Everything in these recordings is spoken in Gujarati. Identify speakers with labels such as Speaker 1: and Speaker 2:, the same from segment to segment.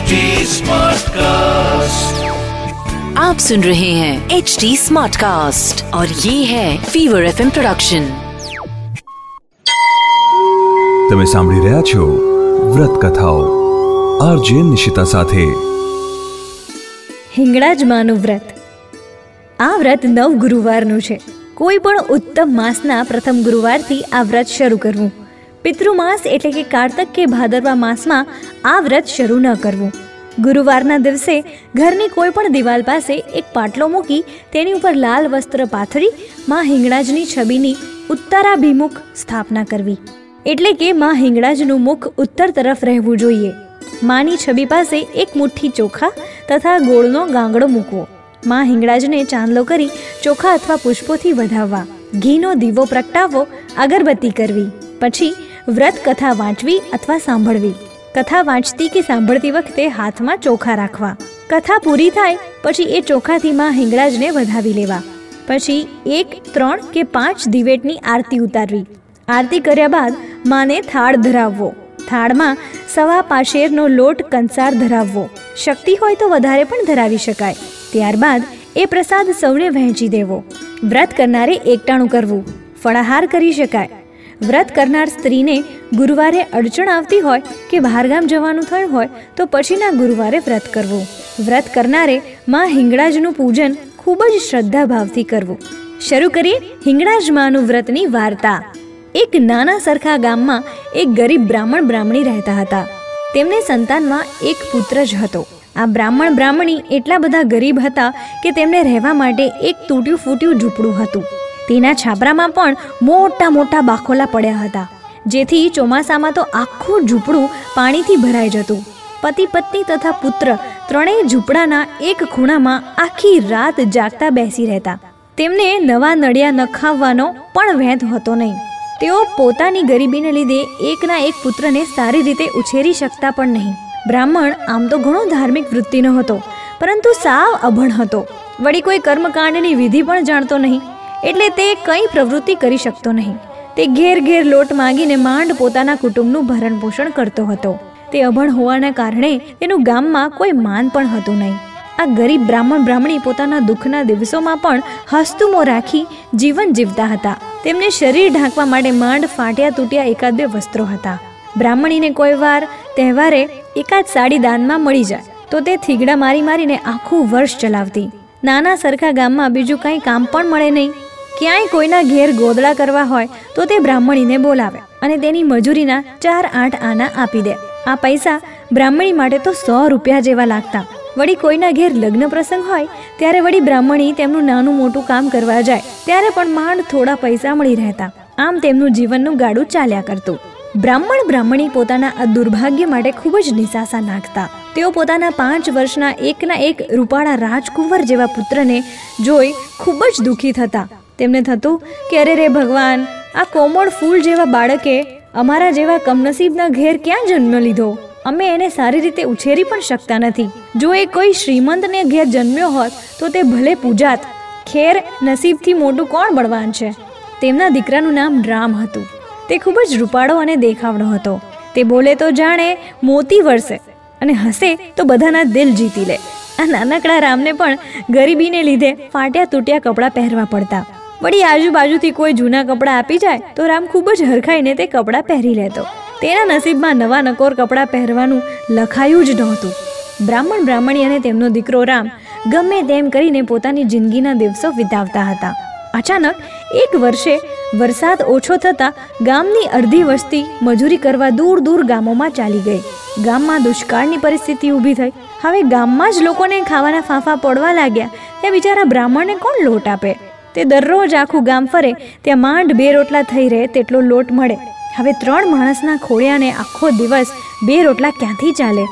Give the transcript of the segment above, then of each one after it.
Speaker 1: HD Smartcast.
Speaker 2: आप सुन रहे हैं एच डी स्मार्ट कास्ट और ये है फीवर एफ प्रोडक्शन
Speaker 3: તમે સાંભળી રહ્યા છો વ્રત કથાઓ આરજે નિશિતા સાથે
Speaker 4: હિંગળાજમાનું વ્રત આ વ્રત નવ ગુરુવારનું છે કોઈ પણ ઉત્તમ માસના પ્રથમ ગુરુવારથી આ વ્રત શરૂ કરવું પિતૃમાસ એટલે કે કાર્તક કે ભાદરવા માસમાં આ વ્રત શરૂ ન કરવું. ગુરુવારના દિવસે ઘરની કોઈ પણ દિવાલ પાસે એક પાટલો મૂકી તેની ઉપર લાલ વસ્ત્ર પાથરી માં હિંગળાજની છબીની ઉત્તરાભિમુખ સ્થાપના કરવી. એટલે કે માં હિંગળાજનું મુખ ઉત્તર તરફ રહેવું જોઈએ. માની છબી પાસે એક મુઠ્ઠી ચોખા તથા ગોળનો ગાંગડો મૂકવો. માં હિંગળાજને ચાંદલો કરી ચોખા અથવા પુષ્પોથી વધાવવા. ઘીનો દીવો પ્રગટાવવો, અગરબત્તી કરવી. પછી વ્રત કથા વાંચવી અથવા સાંભળવી. કથા વાંચતી કે સાંભળતી વખતે હાથમાં ચોખા રાખવા. કથા પૂરી થાય, પછી એ ચોખાથી માં હિંગળાજને વધાવી લેવા. પછી એક, ત્રણ કે પાંચ દિવેટની આરતી ઉતારવી. આરતી કર્યા બાદ માને થાળ ધરાવવો. થાળમાં સવા પાશેરનો લોટ કંસાર ધરાવવો. શક્તિ હોય તો વધારે પણ ધરાવી શકાય. ત્યારબાદ એ પ્રસાદ સૌને વહેંચી દેવો. વ્રત કરનારે એકટાણું કરવું. ફળાહાર કરી શકાય. વ્રત કરનાર સ્ત્રીને ગુરુવારે અડચણ આવતી હોય કે બહારગામ જવાનું થયું હોય, તો પછીના ગુરુવારે વ્રત કરવું. વ્રત કરનારે માં હિંગળાજનું પૂજન ખૂબ જ શ્રદ્ધા ભાવથી કરવું. શરૂ કરીએ હિંગળાજ માનું વ્રતની વાર્તા. એક નાના સરખા ગામમાં એક ગરીબ બ્રાહ્મણ બ્રાહ્મણી રહેતા હતા. તેમને સંતાનમાં એક પુત્ર જ હતો. આ બ્રાહ્મણ બ્રાહ્મણી એટલા બધા ગરીબ હતા કે તેમને રહેવા માટે એક તૂટ્યું ફૂટ્યું ઝૂંપડું હતું. તેના છાપરામાં પણ મોટા મોટા બાખોલા પડ્યા હતા. જેથી ચોમાસામાં તો આખું ઝૂંપડું પાણીથી ભરાઈ જતું. પતિ પત્ની તથા પુત્ર ત્રણેય ઝૂંપડાના એક ખૂણામાં આખી રાત જાગતા બેસી રહેતા. તેમને નવા નળિયા નખાવવાનો પણ વેંત હતો નહીં. તેઓ પોતાની ગરીબીને લીધે એકના એક પુત્રને સારી રીતે ઉછેરી શકતા પણ નહીં. બ્રાહ્મણ આમ તો ઘણો ધાર્મિક વૃત્તિનો હતો, પરંતુ સાવ અભણ હતો. વળી કોઈ કર્મકાંડની વિધિ પણ જાણતો નહીં. એટલે તે કંઈ પ્રવૃત્તિ કરી શકતો નહીં. તે ઘેર ઘેર લોટ માંગીને માંડ પોતાના કુટુંબનું ભરણ પોષણ કરતો હતો. તે અભણ હોવાના કારણે તેનું ગામમાં કોઈ માન પણ હતું નહીં. આ ગરીબ બ્રાહ્મણ બ્રાહ્મણી પોતાના દુઃખના દિવસોમાં પણ હસ્તુમો રાખી જીવન જીવતા હતા. તેમને શરીર ઢાંકવા માટે માંડ ફાટ્યા તૂટ્યા એકાદ બે વસ્ત્રો હતા. બ્રાહ્મણીને કોઈ વાર તહેવારે એકાદ સાડી દાનમાં મળી જાય, તો તે થીગડા મારી મારીને આખું વર્ષ ચલાવતી. નાના સરખા ગામમાં બીજું કંઈ કામ પણ મળે નહીં. ક્યાંય કોઈના ઘેર ગોદડા કરવા હોય, તો તે બ્રાહ્મણીને બોલાવે અને તેની મજૂરીના ચાર આઠ આના આપી દે. આ પૈસા બ્રાહ્મણી માટે તો સો રૂપિયા જેવા લાગતા. વળી કોઈના ઘેર લગ્ન પ્રસંગ હોય, ત્યારે વળી બ્રાહ્મણી તેમનું નાનું મોટું કામ કરવા જાય, ત્યારે પણ માંડ થોડા પૈસા મળી રહેતા. આમ તેમનું જીવનનું ગાડું ચાલ્યા કરતું. બ્રાહ્મણ બ્રાહ્મણી પોતાના આ દુર્ભાગ્ય માટે ખૂબ જ નિસાસા નાખતા. તેઓ પોતાના પાંચ વર્ષના એકના એક રૂપાળા રાજકુંવર જેવા પુત્રને જોઈ ખૂબ જ દુઃખી થતા. તેમને થતું કે અરે રે ભગવાન, આ કોમળ ફૂલ જેવા બાળકે અમારા જેવા કમનસીબના ઘેર ક્યાં જન્મ લીધો? અમે એને સારી રીતે ઉછેરી પણ શકતા નથી. જો એ કોઈ શ્રીમંતને ઘેર જન્મ્યો હોત, તો તે ભલે પૂજાત, ખેર નસીબથી મોટું કોણ બળવાન છે? તેમના દીકરાનું નામ રામ હતું. તે ખૂબ જ રૂપાળો અને દેખાવડો હતો. તે બોલે તો જાણે, મોતી વરસે અને હસે તો બધાના દિલ જીતી લે. આ નાનકડા રામને પણ ગરીબીને લીધે ફાટ્યા તૂટ્યા કપડાં પહેરવા પડતા. વળી આજુબાજુથી કોઈ જૂના કપડાં આપી જાય તો રામ ખૂબ જ હરખાઈને તે કપડાં પહેરી લેતો. તેના નસીબમાં નવા નકોર કપડાં પહેરવાનું લખાયું જ નહોતું. બ્રાહ્મણ બ્રાહ્મણી અને તેમનો દીકરો રામ ગમે તેમ કરીને પોતાની જિંદગીના દિવસો વિતાવતા હતા. અચાનક એક વર્ષે વરસાદ ઓછો થતાં ગામની અડધી વસ્તી મજૂરી કરવા દૂર દૂર ગામોમાં ચાલી ગઈ. ગામમાં દુષ્કાળની પરિસ્થિતિ ઊભી થઈ. હવે ગામમાં જ લોકોને ખાવાના ફાંફા પડવા લાગ્યા. ત્યાં બિચારા બ્રાહ્મણને કોણ લોટ આપે? તે દરરોજ આખું ગામ ફરે, ત્યાં માંડ બે રોટલા થઈ રહે તેટલો લોટ મળે. હવે ત્રણ માણસના ખોળિયાને આખો દિવસ બે રોટલા ક્યાંથી ચાલે?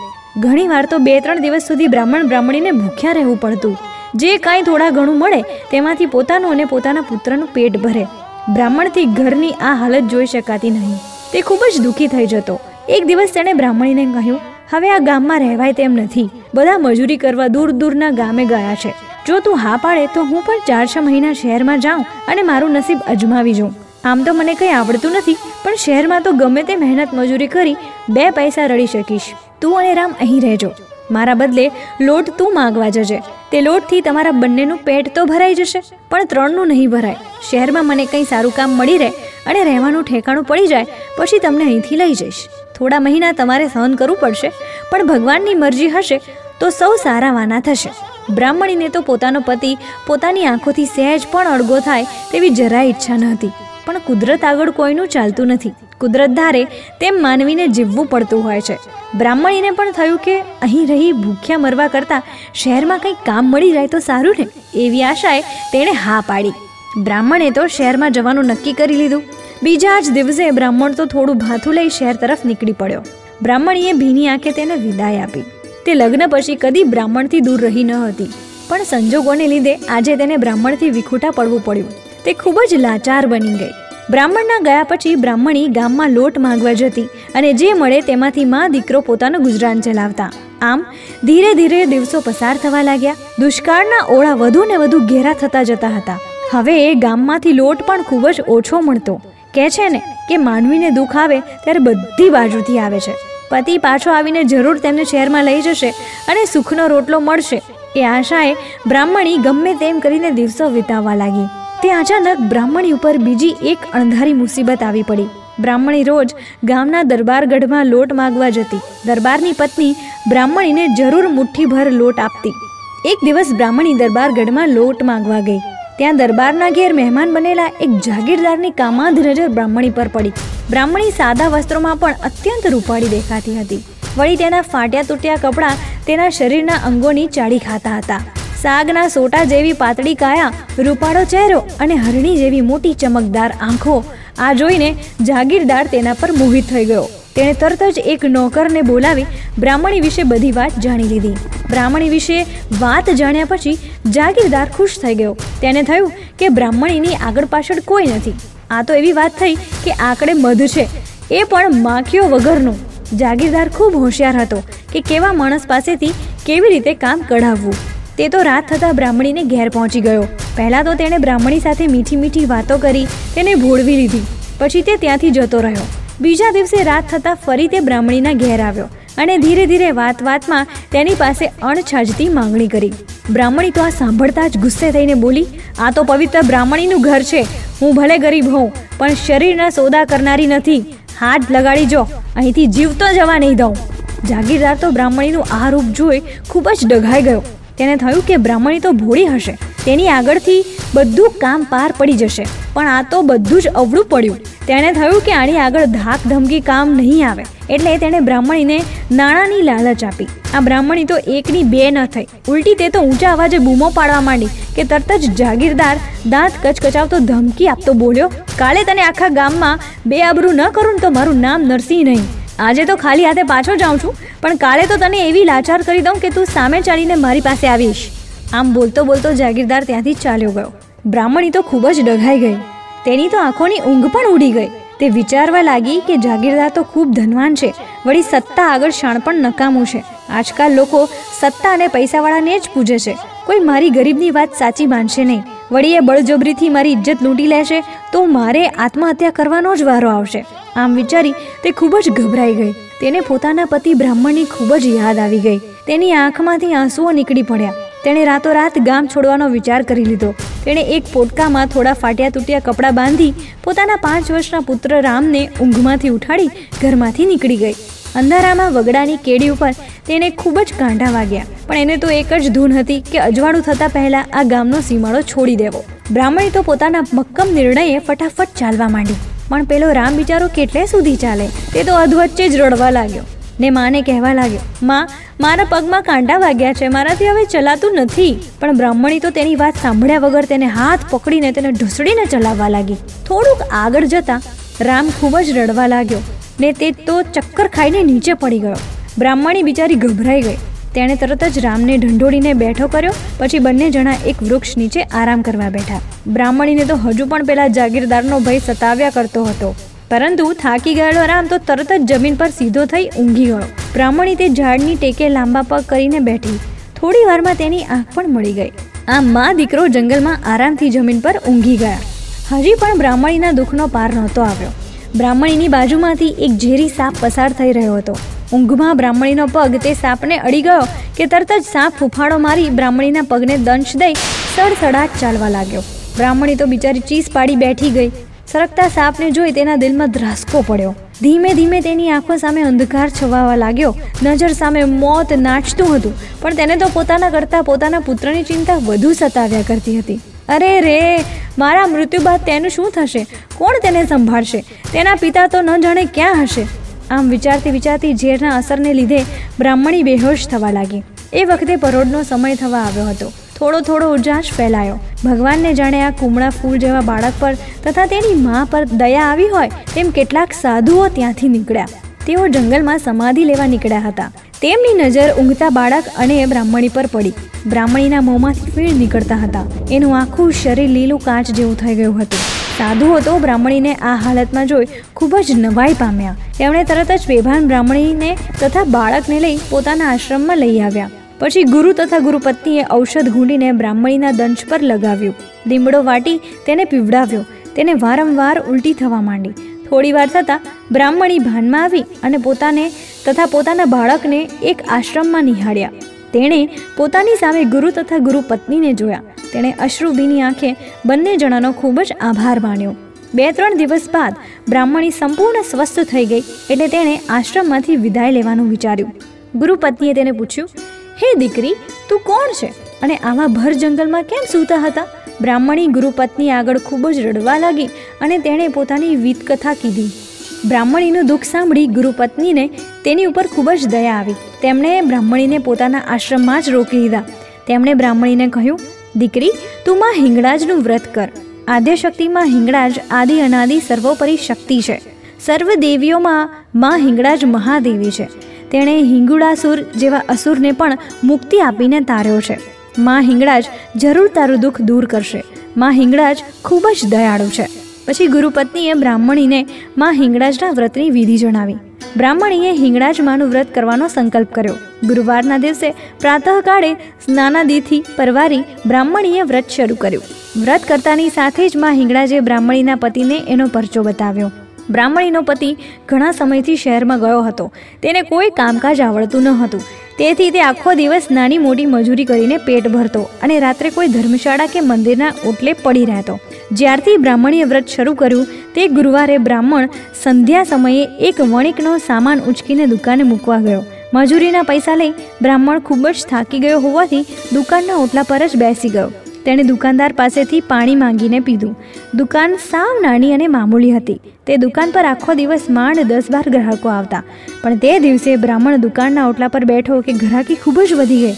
Speaker 4: ઘણીવાર તો બે ત્રણ દિવસ સુધી બ્રાહ્મણ બ્રાહ્મણીને ભૂખ્યા રહેવું પડતું. જે કાંઈ થોડા ઘણું મળે, તેમાંથી પોતાનું અને પોતાના પુત્રનું પેટ ભરે. બ્રાહ્મણથી ઘરની આ હાલત જોઈ શકાતી નહીં. તે ખૂબ જ દુઃખી થઈ જતો. એક દિવસ તેણે બ્રાહ્મણીને કહ્યું, હવે આ ગામમાં રહેવાય તેમ નથી. બધા મજૂરી કરવા દૂર દૂરના ગામે ગયા છે. જો તું હા પાડે તો હું પણ ચાર છ મહિના શહેરમાં જાઉં અને મારું નસીબ અજમાવી જાઉં. આમ તો મને કંઈ આવડતું નથી, પણ શહેરમાં તો ગમે તે મહેનત મજૂરી કરી બે પૈસા રડી શકીશ. તું અને રામ અહીં રહેજો. મારા બદલે લોટ તું માગવા જજે. તે લોટથી તમારા બંનેનું પેટ તો ભરાઈ જશે, પણ ત્રણનું નહીં ભરાય. શહેરમાં મને કંઈ સારું કામ મળી રહે અને રહેવાનું ઠેકાણું પડી જાય, પછી તમને અહીંથી લઈ જઈશ. થોડા મહિના તમારે સહન કરવું પડશે, પણ ભગવાનની મરજી હશે તો સૌ સારા વાના થશે. બ્રાહ્મણીને તો પોતાનો પતિ પોતાની આંખોથી સહેજ પણ અડગો થાય તેવી જરાય ઈચ્છા ન હતી. પણ કુદરત આગળ કોઈનું ચાલતું નથી. કુદરત ધારે તેમ માનવીને જીવવું પડતું હોય છે. બ્રાહ્મણીને પણ થયું કે અહીં રહી ભૂખ્યા મરવા કરતાં શહેરમાં કંઈક કામ મળી જાય તો સારું ને? એવી આશાએ તેણે હા પાડી. બ્રાહ્મણે તો શહેરમાં જવાનું નક્કી કરી લીધું. બીજા જ દિવસે બ્રાહ્મણ તો થોડું ભાથું લઈ શહેર તરફ નીકળી પડ્યો. બ્રાહ્મણીએ ભીની આંખે તેને વિદાય આપી. તે લગ્ન પછી કદી બ્રાહ્મણથી દૂર રહી ન હતી. પણ સંજોગોને લીધે આજે તેને બ્રાહ્મણથી વિખૂટા પડવું પડ્યું. તે ખૂબ જ લાચાર બની ગઈ. બ્રાહ્મણના ગયા પછી બ્રાહ્મણી ગામમાં લોટ માંગવા જતી અને જે મળે તેમાંથી માં દીકરો પોતાનું ગુજરાન ચલાવતા. આમ ધીરે ધીરે દિવસો પસાર થવા લાગ્યા. દુષ્કાળના ઓળા વધુ ને વધુ ઘેરા થતા જતા હતા. હવે એ ગામમાંથી લોટ પણ ખૂબ જ ઓછો મળતો. કહે છે ને કે માનવીને દુઃખ આવે ત્યારે બધી બાજુથી આવે છે. પતિ પાછો આવીને જરૂર તેમને શહેરમાં લઈ જશે અને સુખનો રોટલો મળશે. એ આશાએ બ્રાહ્મણી ગમે તેમ કરીને દિવસો વિતાવવા લાગી. તે અચાનક બ્રાહ્મણી ઉપર બીજી એક અણધારી મુસીબત આવી પડી. બ્રાહ્મણી રોજ ગામના દરબારગઢમાં લોટ માગવા જતી. દરબારની પત્ની બ્રાહ્મણીને જરૂર મુઠ્ઠીભર લોટ આપતી. એક દિવસ બ્રાહ્મણી દરબારગઢમાં લોટ માંગવા ગઈ. ત્યાં દરબારના ઘેર મહેમાન બનેલા એક જાગીરદારની કામાંધ નજર બ્રાહ્મણી પર પડી. બ્રાહ્મણી સાદા વસ્ત્રોમાં પણ અત્યંત રૂપાળી દેખાતી હતી. વળી તેના ફાટ્યા તૂટ્યા કપડાં તેના શરીરના અંગોની ચાડી ખાતા હતા. સાગના સોટા જેવી પાતળી કાયા, રૂપાળો ચહેરો અને હરણી જેવી મોટી ચમકદાર આંખો આ જોઈને જાગીરદાર તેના પર મોહિત થઈ ગયો. તેણે તરત જ એક નોકરને બોલાવી બ્રાહ્મણી વિશે બધી વાત જાણી લીધી. બ્રાહ્મણી વિશે વાત જાણ્યા પછી જાગીરદાર ખુશ થઈ ગયો. તેને થયું કે બ્રાહ્મણીની આગળ પાછળ કોઈ નથી. આ તો એવી વાત થઈ કે આંકડે મધ છે. એ પણ માખીઓ વગરનું. જાગીરદાર ખૂબ હોશિયાર હતો કે કેવા માણસ પાસેથી કેવી રીતે કામ કઢાવવું. તે તો રાત થતાં બ્રાહ્મણીને ઘેર પહોંચી ગયો. પહેલાં તો તેણે બ્રાહ્મણી સાથે મીઠી મીઠી વાતો કરી તેને ભોળવી લીધી. પછી તે ત્યાંથી જતો રહ્યો. બીજા દિવસે રાત થતાં ફરી તે બ્રાહ્મણીના ઘેર આવ્યો અને ધીરે ધીરે વાત વાતમાં તેની પાસે અણછાજતી માંગણી કરી. બ્રાહ્મણી તો આ સાંભળતા જ ગુસ્સે થઈને બોલી, આ તો પવિત્ર બ્રાહ્મણીનું ઘર છે, હું ભલે ગરીબ હોઉં, પણ શરીરના સોદા કરનારી નથી. હાથ લગાડી જો, અહીંથી જીવતો જવા નહીં દઉં. જાગીરદાર તો બ્રાહ્મણીનું આ રૂપ જોઈ ખૂબ જ ડઘાઈ ગયો. તેને થયું કે બ્રાહ્મણી તો ભોળી હશે, તેની આગળથી બધું કામ પાર પડી જશે, પણ આ તો બધું જ અવળું પડ્યું. તેણે થયું કે આની આગળ ધાક ધમકી કામ નહીં આવે. એટલે તેણે બ્રાહ્મણીને નાણાંની લાલચ આપી. આ બ્રાહ્મણી તો એકની બે ન થઈ. ઉલટી તે તો ઊંચા અવાજે બૂમો પાડવા માંડી કે તરત જ જાગીરદાર દાંત કચકચાવતો ધમકી આપતો બોલ્યો, કાલે તને આખા ગામમાં બે આબરૂ ન કરું ને તો મારું નામ નરસિંહ નહીં. આજે તો ખાલી હાથે પાછો જાઉં છું, પણ કાલે તો તને એવી લાચાર કરી દઉં કે તું સામે ચાલીને મારી પાસે આવીશ. આમ બોલતો બોલતો જાગીરદાર ત્યાંથી ચાલ્યો ગયો. બ્રાહ્મણી તો ખૂબ જ ડઘાઈ ગઈ. તેની તો આંખોની ઊંઘ પણ ઉડી ગઈ. તે વિચારવા લાગી કે જાગીરદાર તો ખૂબ ધનવાન છે, વળી સત્તા આગળ શાણ પણ નકામું છે. આજકાલ લોકો સત્તા અને પૈસાવાળાને જ પૂજે છે. કોઈ મારી ગરીબની વાત સાચી માનશે નહીં. વળી એ બળજબરીથી મારી ઇજ્જત લૂંટી લેશે તો મારે આત્મહત્યા કરવાનો જ વારો આવશે. આમ વિચારી તે ખૂબ જ ગભરાઈ ગઈ. તેને પોતાના પતિ બ્રાહ્મણની ખૂબ જ યાદ આવી ગઈ. તેની આંખમાંથી આંસુઓ નીકળી પડ્યા. તેણે રાતોરાત ગામ છોડવાનો વિચાર કરી લીધો. તેણે એક પોટકામાં થોડા ફાટ્યા તૂટ્યા કપડાં બાંધી પોતાના પાંચ વર્ષના પુત્ર રામને ઊંઘમાંથી ઉઠાડી ઘરમાંથી નીકળી ગઈ. અંધારામાં વગડાની કેડી ઉપર તેને ખૂબ જ કાંઠા વાગ્યા. પણ એને તો એક જ ધૂન હતી કે અજવાળું થતાં પહેલાં આ ગામનો સીમાડો છોડી દેવો. બ્રાહ્મણી તો પોતાના મક્કમ નિર્ણયે ફટાફટ ચાલવા માંડી. પણ પેલો રામ બિચારો કેટલે સુધી ચાલે? તે તો અધવચ્ચે જ રડવા લાગ્યો. ને માને કહેવા લાગ્યો, માં, મારા પગમાં કાંટા વાગ્યા છે, મારાથી હવે ચલાતું નથી. પણ બ્રાહ્મણી તો તેની વાત સાંભળ્યા વગર તેને હાથ પકડીને તેને ઢસડીને ચલાવવા લાગી. થોડુંક આગળ જતા રામ ખૂબ જ રડવા લાગ્યો ને તે તો ચક્કર ખાઈને નીચે પડી ગયો. બ્રાહ્મણી બિચારી ગભરાઈ ગઈ. તેણે તરત જ રામને ઢંઢોળીને બેઠો કર્યો, પછી બંને જણા એક વૃક્ષ નીચે આરામ કરવા બેઠા. બ્રાહ્મણીને તો હજુ પણ પેલા જાગીરદારનો ભય સતાવ્યા કરતો હતો. પરંતુ થાકી ગયેલો રામ તો તરત જ જમીન પર સીધો થઈ ઊંઘી ગયો. બ્રાહ્મણી તે ઝાડની ટેકે લાંબા પગ કરીને બેઠી. થોડી વારમાં તેની આંખ પણ મળી ગઈ. આમ મા દીકરો જંગલમાં આરામથી જમીન પર ઊંઘી ગયા. હજી પણ બ્રાહ્મણીના દુઃખનો પાર નહોતો આવ્યો. બ્રાહ્મણીની બાજુમાંથી એક ઝેરી સાપ પસાર થઈ રહ્યો હતો. ઊંઘમાં બ્રાહ્મણીનો પગ તે સાપને અડી ગયો કે તરત જ સાપ ફૂફાડો મારી બ્રાહ્મણીના પગને દંશ દઈ સડસડાટ ચાલવા લાગ્યો. બ્રાહ્મણી તો બિચારી ચીસ પાડી બેઠી ગઈ. સરકતા સાપને જોઈ તેના દિલમાં ધ્રાસકો પડ્યો. ધીમે ધીમે તેની આંખો સામે અંધકાર છવાવા લાગ્યો. નજર સામે મોત નાચતું હતું, પણ તેને તો પોતાના કરતાં પોતાના પુત્રની ચિંતા વધુ સતાવ્યા કરતી હતી. અરે રે, મારા મૃત્યુ બાદ તેનું શું થશે? કોણ તેને સંભાળશે? તેના પિતા તો ન જાણે ક્યાં હશે? આમ વિચારતી વિચારતી ઝેરના અસરને લીધે બ્રાહ્મણી બેહોશ થવા લાગી. એ વખતે પરોઢનો સમય થવા આવ્યો હતો. થોડો થોડો ઉજાશ ફેલાયો. ભગવાનને જાણે આ કુમળા ફૂલ જેવા બાળક પર તથા તેની મા પર દયા આવી હોય તેમ કેટલાક સાધુઓ ત્યાંથી નીકળ્યા. તેઓ જંગલમાં સમાધિ લેવા નીકળ્યા હતા. તેમની નજર ઊંઘતા બાળક અને બ્રાહ્મણી પર પડી. બ્રાહ્મણીના મોંમાંથી ફીણ નીકળતા હતા. એનું આખું શરીર લીલું કાચ જેવું થઈ ગયું હતું. સાધુઓ તો બ્રાહ્મણીને આ હાલતમાં જોઈ ખૂબ જ નવાઈ પામ્યા. તેમણે તરત જ બેભાન બ્રાહ્મણીને તથા બાળકને લઈ પોતાના આશ્રમમાં લઈ આવ્યા. પછી ગુરુ તથા ગુરુપત્નીએ ઔષધ ઘૂંડીને બ્રાહ્મણીના દંશ પર લગાવ્યું. દીમડો વાટી તેને પીવડાવ્યો. તેને વારંવાર ઉલટી થવા માંડી. થોડી વાર થતાં બ્રાહ્મણી ભાનમાં આવી અને પોતાને તથા પોતાના બાળકને એક આશ્રમમાં નિહાળ્યા. તેણે પોતાની સામે ગુરુ તથા ગુરુ પત્નીને જોયા. તેણે અશ્રુભીની આંખે બંને જણાનો ખૂબ જ આભાર માન્યો. બે ત્રણ દિવસ બાદ બ્રાહ્મણી સંપૂર્ણ સ્વસ્થ થઈ ગઈ એટલે તેણે આશ્રમમાંથી વિદાય લેવાનું વિચાર્યું. ગુરુપત્નીએ તેને પૂછ્યું હે દીકરી, તું કોણ છે? અને આવા ભર જંગલમાં કેમ સૂતા હતા? બ્રાહ્મણી ગુરુપત્ની આગળ ખૂબ જ રડવા લાગી અને તેણે પોતાની વીતકથા કીધી. બ્રાહ્મણીનું દુઃખ સાંભળી ગુરુપત્નીને તેની ઉપર ખૂબ જ દયા આવી. તેમણે બ્રાહ્મણીને પોતાના આશ્રમમાં જ રોકી લીધા. તેમણે બ્રાહ્મણીને કહ્યું, દીકરી, તું માં હિંગળાજનું વ્રત કર. આદ્યશક્તિમાં હિંગળાજ આદિ અનાદિ સર્વોપરી શક્તિ છે. સર્વ દેવીઓમાં માં હિંગળાજ મહાદેવી છે. તેણે હિંગુડાસુર જેવા અસુરને પણ મુક્તિ આપીને તાર્યો છે. માં હિંગળાજ જરૂર તારું દુઃખ દૂર કરશે. માં હિંગળાજ ખૂબ જ દયાળુ છે. પછી ગુરુપત્નીએ બ્રાહ્મણીને માં હિંગળાજના વ્રતની વિધિ જણાવી. બ્રાહ્મણીએ હિંગળાજ માનું વ્રત કરવાનો સંકલ્પ કર્યો. ગુરુવારના દિવસે પ્રાતઃકાળે સ્નાનાદિથી પરવારી બ્રાહ્મણીએ વ્રત શરૂ કર્યું. વ્રત કરતાની સાથે જ માં હિંગળાજે બ્રાહ્મણીના પતિને એનો પરચો બતાવ્યો. બ્રાહ્મણીનો પતિ ઘણા સમયથી શહેરમાં ગયો હતો. તેને કોઈ કામકાજ આવડતું ન હતું. તેથી તે આખો દિવસ નાની મોટી મજૂરી કરીને પેટ ભરતો અને રાત્રે કોઈ ધર્મશાળા કે મંદિરના ઓટલે પડી રહેતો. જ્યારથી બ્રાહ્મણીએ વ્રત શરૂ કર્યું, તે ગુરુવારે બ્રાહ્મણ સંધ્યા સમયે એક વણિકનો સામાન ઉંચકીને દુકાને મૂકવા ગયો. મજૂરીના પૈસા લઈ બ્રાહ્મણ ખૂબ જ થાકી ગયો હોવાથી દુકાનના ઓટલા પર જ બેસી ગયો. તેણે દુકાનદાર પાસેથી પાણી માંગીને પીધું. દુકાન સાવ નાની અને મામૂલી હતી. તે દુકાન પર આખો દિવસ માંડ દસ બાર ગ્રાહકો આવતા. પણ તે દિવસે બ્રાહ્મણ દુકાનના ઓટલા પર બેઠો કે ગ્રાહકી ખૂબ જ વધી ગઈ.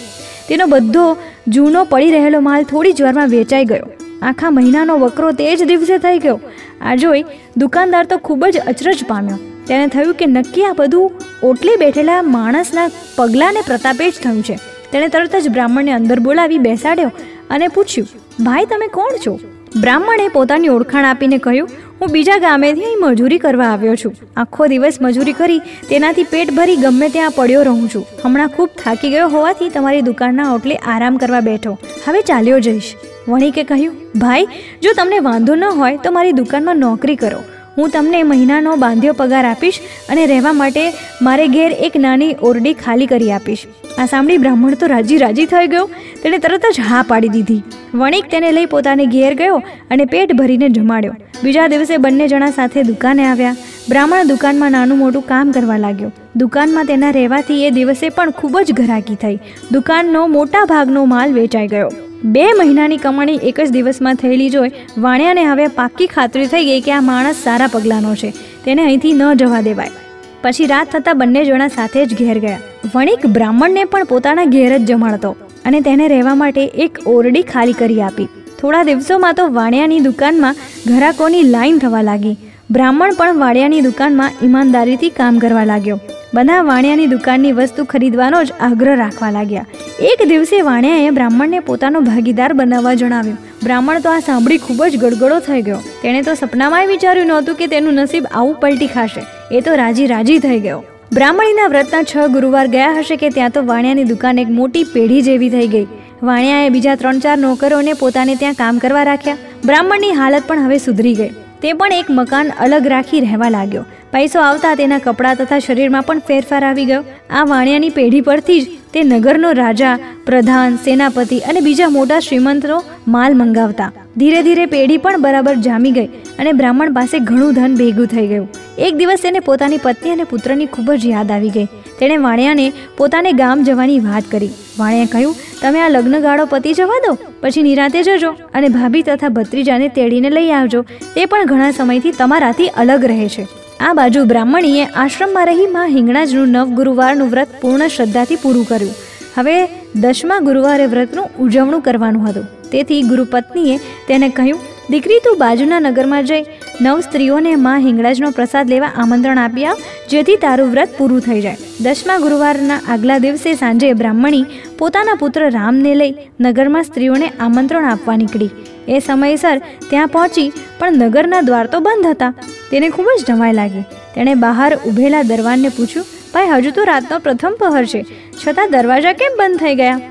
Speaker 4: તેનો બધો જૂનો પડી રહેલો માલ થોડી જ વારમાં વેચાઈ ગયો. આખા મહિનાનો વકરો તે જ દિવસે થઈ ગયો. આ જોઈ દુકાનદાર તો ખૂબ જ અચરજ પામ્યો. તેને થયું કે નક્કી આ બધું ઓટલે બેઠેલા માણસના પગલાંને પ્રતાપે જ થયું છે. તેણે તરત જ બ્રાહ્મણને અંદર બોલાવી બેસાડ્યો અને પૂછ્યું, ભાઈ, તમે કોણ છો? બ્રાહ્મણે પોતાની ઓળખાણ આપીને કહ્યું, હું બીજા ગામેથી અહીં મજૂરી કરવા આવ્યો છું. આખો દિવસ મજૂરી કરી તેનાથી પેટ ભરી ગમે ત્યાં પડ્યો રહું છું. હમણાં ખૂબ થાકી ગયો હોવાથી તમારી દુકાનના ઓટલે આરામ કરવા બેઠો. હવે ચાલ્યો જઈશ. વણિકે કહ્યું, ભાઈ, જો તમને વાંધો ન હોય તો મારી દુકાનમાં નોકરી કરો. હું તમને મહિનાનો બાંધ્યો પગાર આપીશ અને રહેવા માટે મારે ઘેર એક નાની ઓરડી ખાલી કરી આપીશ. આ સાંભળી બ્રાહ્મણ તો રાજી રાજી થઈ ગયો. તેણે તરત જ હા પાડી દીધી. વણિક તેને લઈ પોતાને ઘેર ગયો અને પેટ ભરીને જમાડ્યો. બીજા દિવસે બંને જણા સાથે દુકાને આવ્યા. બ્રાહ્મણ દુકાનમાં નાનું મોટું કામ કરવા લાગ્યો. દુકાનમાં તેના રહેવાથી એ દિવસે પણ ખૂબ જ ઘરાકી થઈ. દુકાનનો મોટા ભાગનો માલ વેચાઈ ગયો. બે મહિનાની કમાણી એક જ દિવસમાં થયેલી જોઈ વાણિયાને હવે પાક્કી ખાતરી થઈ ગઈ કે આ માણસ સારા પગલાંનો છે. તેને અહીંથી ન જવા દેવાય. પછી રાત થતાં બંને જણા સાથે જ ઘેર ગયા. વણિક બ્રાહ્મણને પણ પોતાના ઘેર જ જમાડતો અને તેને રહેવા માટે એક ઓરડી ખાલી કરી આપી. થોડા દિવસોમાં તો વાણિયાની દુકાનમાં ઘરાકોની લાઈન થવા લાગી. બ્રાહ્મણ પણ વાણિયાની દુકાનમાં ઈમાનદારીથી કામ કરવા લાગ્યો. બધા વાણિયાની દુકાનની વસ્તુ ખરીદવાનો જ આગ્રહ રાખવા લાગ્યા. એક દિવસે વાણિયાએ બ્રાહ્મણને પોતાનો ભાગીદાર બનાવવા જણાવ્યું. બ્રાહ્મણ તો આ સાંભળી ખૂબ જ ગડગડો થઈ ગયો. તેણે તો સપનામાંય વિચાર્યું નહોતું કે તેનું નસીબ આવું પલટી ખાશે. એ તો રાજી રાજી થઈ ગયો. બ્રાહ્મણીના વ્રતના છ ગુરુવાર ગયા હશે કે ત્યાં તો વાણિયાની દુકાન એક મોટી પેઢી જેવી થઈ ગઈ. વાણિયાએ બીજા ત્રણ ચાર નોકરોને પોતાને ત્યાં કામ કરવા રાખ્યા. બ્રાહ્મણની હાલત પણ હવે સુધરી ગઈ. તે પણ એક મકાન અલગ રાખી રહેવા લાગ્યો. પૈસો આવતા તેના કપડાં તથા શરીરમાં પણ ફેરફાર આવી ગયો. આ વાણિયાની પેઢી પરથી જ તે નગરનો રાજા, પ્રધાન, સેનાપતિ અને બીજા મોટા શ્રીમંતનો માલ મંગાવતા. ધીરે ધીરે પેઢી પણ બરાબર જામી ગઈ અને બ્રાહ્મણ પાસે ઘણું ધન ભેગું થઈ ગયું. એક દિવસ તેને પોતાની પત્ની અને પુત્રની ખૂબ જ યાદ આવી ગઈ. તેણે વાણિયાને પોતાને ગામ જવાની વાત કરી. વાણિયા કહ્યું, તમે આ લગ્નગાળો પતી જવા દો, પછી નિરાતે જજો અને ભાભી તથા ભત્રીજાને તેડીને લઈ આવજો. તે પણ ઘણા સમયથી તમારાથી અલગ રહે છે. આ બાજુ બ્રાહ્મણીએ આશ્રમમાં રહી માં હિંગણાજનું નવ ગુરુવારનું વ્રત પૂર્ણ શ્રદ્ધાથી પૂરું કર્યું. હવે દસમા ગુરુવારે વ્રતનું ઉજવણું કરવાનું હતું. તેથી ગુરુપત્નીએ તેને કહ્યું, દીકરી, તું બાજુના નગરમાં જઈ. નવ સ્ત્રીઓને માં હિંગળાજનો પ્રસાદ લેવા આમંત્રણ આપ્યા, જેથી તારું વ્રત પૂરું થઈ જાય. દસમા ગુરુવારના આગલા દિવસે સાંજે બ્રાહ્મણી પોતાના પુત્ર રામને લઈ નગરમાં સ્ત્રીઓને આમંત્રણ આપવા નીકળી. એ સમયસર ત્યાં પહોંચી પણ નગરના દ્વાર તો બંધ હતા. તેને ખૂબ જ નવાઈ લાગી. તેણે બહાર ઊભેલા દરવાનને પૂછ્યું, ભાઈ, હજુ તો રાતનો પ્રથમ પહર છે. છતાં દરવાજા કેમ બંધ થઈ ગયા?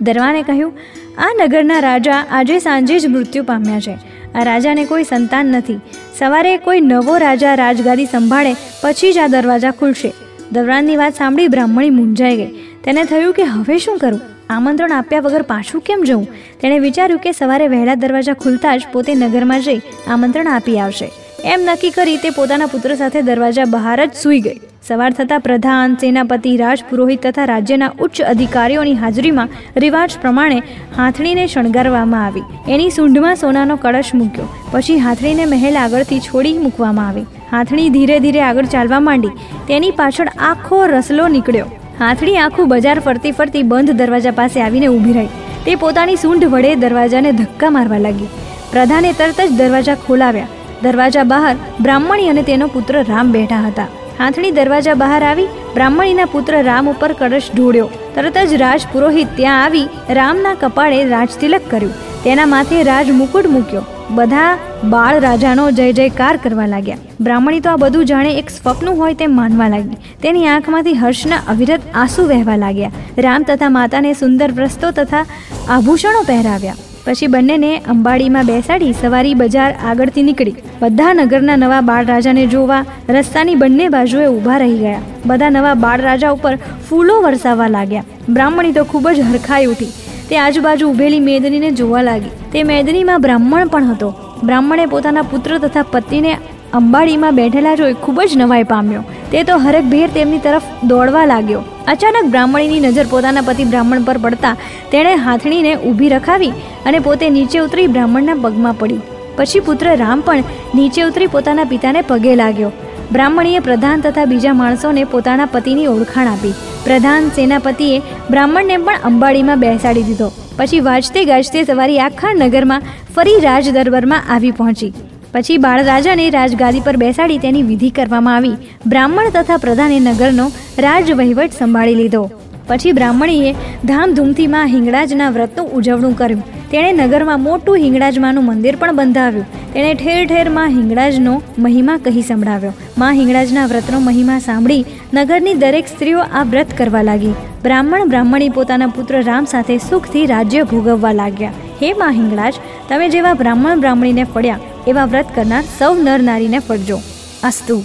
Speaker 4: દરવાને કહ્યું, આ નગરના રાજા આજે સાંજે જ મૃત્યુ પામ્યા છે. આ રાજાને કોઈ સંતાન નથી. સવારે કોઈ નવો રાજા રાજગાદી સંભાળે, પછી જ આ દરવાજા ખુલશે. દરવાનની વાત સાંભળી બ્રાહ્મણી મૂંઝાઈ ગઈ. તેને થયું કે હવે શું કરું? આમંત્રણ આપ્યા વગર પાછું કેમ જવું? તેણે વિચાર્યું કે સવારે વહેલા દરવાજા ખુલતા જ પોતે નગરમાં જઈ આમંત્રણ આપી આવશે. એમ નક્કી કરી તે પોતાના પુત્ર સાથે દરવાજા બહાર જ સૂઈ ગઈ. સવાર થતાં પ્રધાન, સેનાપતિ, રાજપુરોહિત તથા રાજ્યના ઉચ્ચ અધિકારીઓની હાજરીમાં રિવાજ પ્રમાણે હાથણીને શણગારવામાં આવી. એની સૂંઢમાં સોનાનો કળશ મૂક્યો. પછી હાથણીને મહેલ આગળથી છોડી મૂકવામાં આવી. હાથણી ધીરે ધીરે આગળ ચાલવા માંડી. તેની પાછળ આખો રસલો નીકળ્યો. હાથણી આખું બજાર ફરતી ફરતી બંધ દરવાજા પાસે આવીને ઊભી રહી. તે પોતાની સૂંઢ વડે દરવાજાને ધક્કા મારવા લાગી. પ્રધાને તરત જ દરવાજા ખોલાવ્યા. દરવાજા બહાર બ્રાહ્મણી અને તેનો પુત્ર રામ બેઠા હતા. હાથણી દરવાજા બહાર આવી બ્રાહ્મણીના પુત્ર રામ ઉપર કળશ ઢોળ્યો. તરત જ રાજ પુરોહિત ત્યાં આવી રામના કપાળે રાજતિલક કર્યું. તેના માથે રાજ મુકુટ મૂક્યો. બધા બાળ રાજાનો જય જયકાર કરવા લાગ્યા. બ્રાહ્મણી તો આ બધું જાણે એક સ્વપ્ન હોય તેમ માનવા લાગી. તેની આંખમાંથી હર્ષના અવિરત આંસુ વહેવા લાગ્યા. રામ તથા માતાને સુંદર વ્રસ્તો તથા આભૂષણો પહેરાવ્યા. પછી બંનેને અંબાડીમાં બેસાડી સવારી બજાર આગળથી નીકળી. બધા નગરના નવા બાળ રાજાને જોવા રસ્તાની બંને બાજુએ ઊભા રહી ગયા. બધા નવા બાળ રાજા ઉપર ફૂલો વરસાવવા લાગ્યા. બ્રાહ્મણી તો ખૂબ જ હરખાઈ ઉઠી. તે આજુબાજુ ઊભેલી મેદનીને જોવા લાગી. તે મેદનીમાં બ્રાહ્મણ પણ હતો. બ્રાહ્મણે પોતાના પુત્ર તથા પતિને અંબાડીમાં બેઠેલા જોઈ ખૂબ જ નવાઈ પામ્યો. તે તો હરકભેર તેમની તરફ દોડવા લાગ્યો. અચાનક બ્રાહ્મણીની નજર પોતાના પતિ બ્રાહ્મણ પર પડતા તેણે હાથણીને ઊભી રખાવી અને પોતે નીચે ઉતરી બ્રાહ્મણના પગમાં પડી. પછી પુત્ર રામ પણ નીચે ઉતરી પોતાના પિતાને પગે લાગ્યો. બ્રાહ્મણીએ પ્રધાન તથા બીજા માણસોને પોતાના પતિની ઓળખાણ આપી. પ્રધાન સેનાપતિએ બ્રાહ્મણને પણ અંબાડીમાં બેસાડી દીધો. પછી વાજતે ગાજતે સવારી આખા નગરમાં ફરી રાજ દરબારમાં આવી પહોંચી. પછી બાળરાજાને રાજગાદી પર બેસાડી તેની વિધિ કરવામાં આવી. બ્રાહ્મણ તથા પ્રધાને નગરનો રાજવહીવટ સંભાળી લીધો. પછી બ્રાહ્મણીએ ધામધૂમથી માં હિંગળાજના વ્રતનું ઉજવણું કર્યું. તેણે નગરમાં મોટું હિંગળાજમાનું મંદિર પણ બંધાવ્યું. તેણે ઠેર ઠેરમાં હિંગળાજનો મહિમા કહી સંભળાવ્યો. માં હિંગળાજના વ્રતનો મહિમા સાંભળી નગરની દરેક સ્ત્રીઓ આ વ્રત કરવા લાગી. બ્રાહ્મણ બ્રાહ્મણી પોતાના પુત્ર રામ સાથે સુખથી રાજ્ય ભોગવવા લાગ્યા. હે માં હિંગળાજ, તમે જેવા બ્રાહ્મણ બ્રાહ્મણીને ફળ્યા, એવા વ્રત કરનાર સૌ નર નારીને ફળજો. અસ્તુ.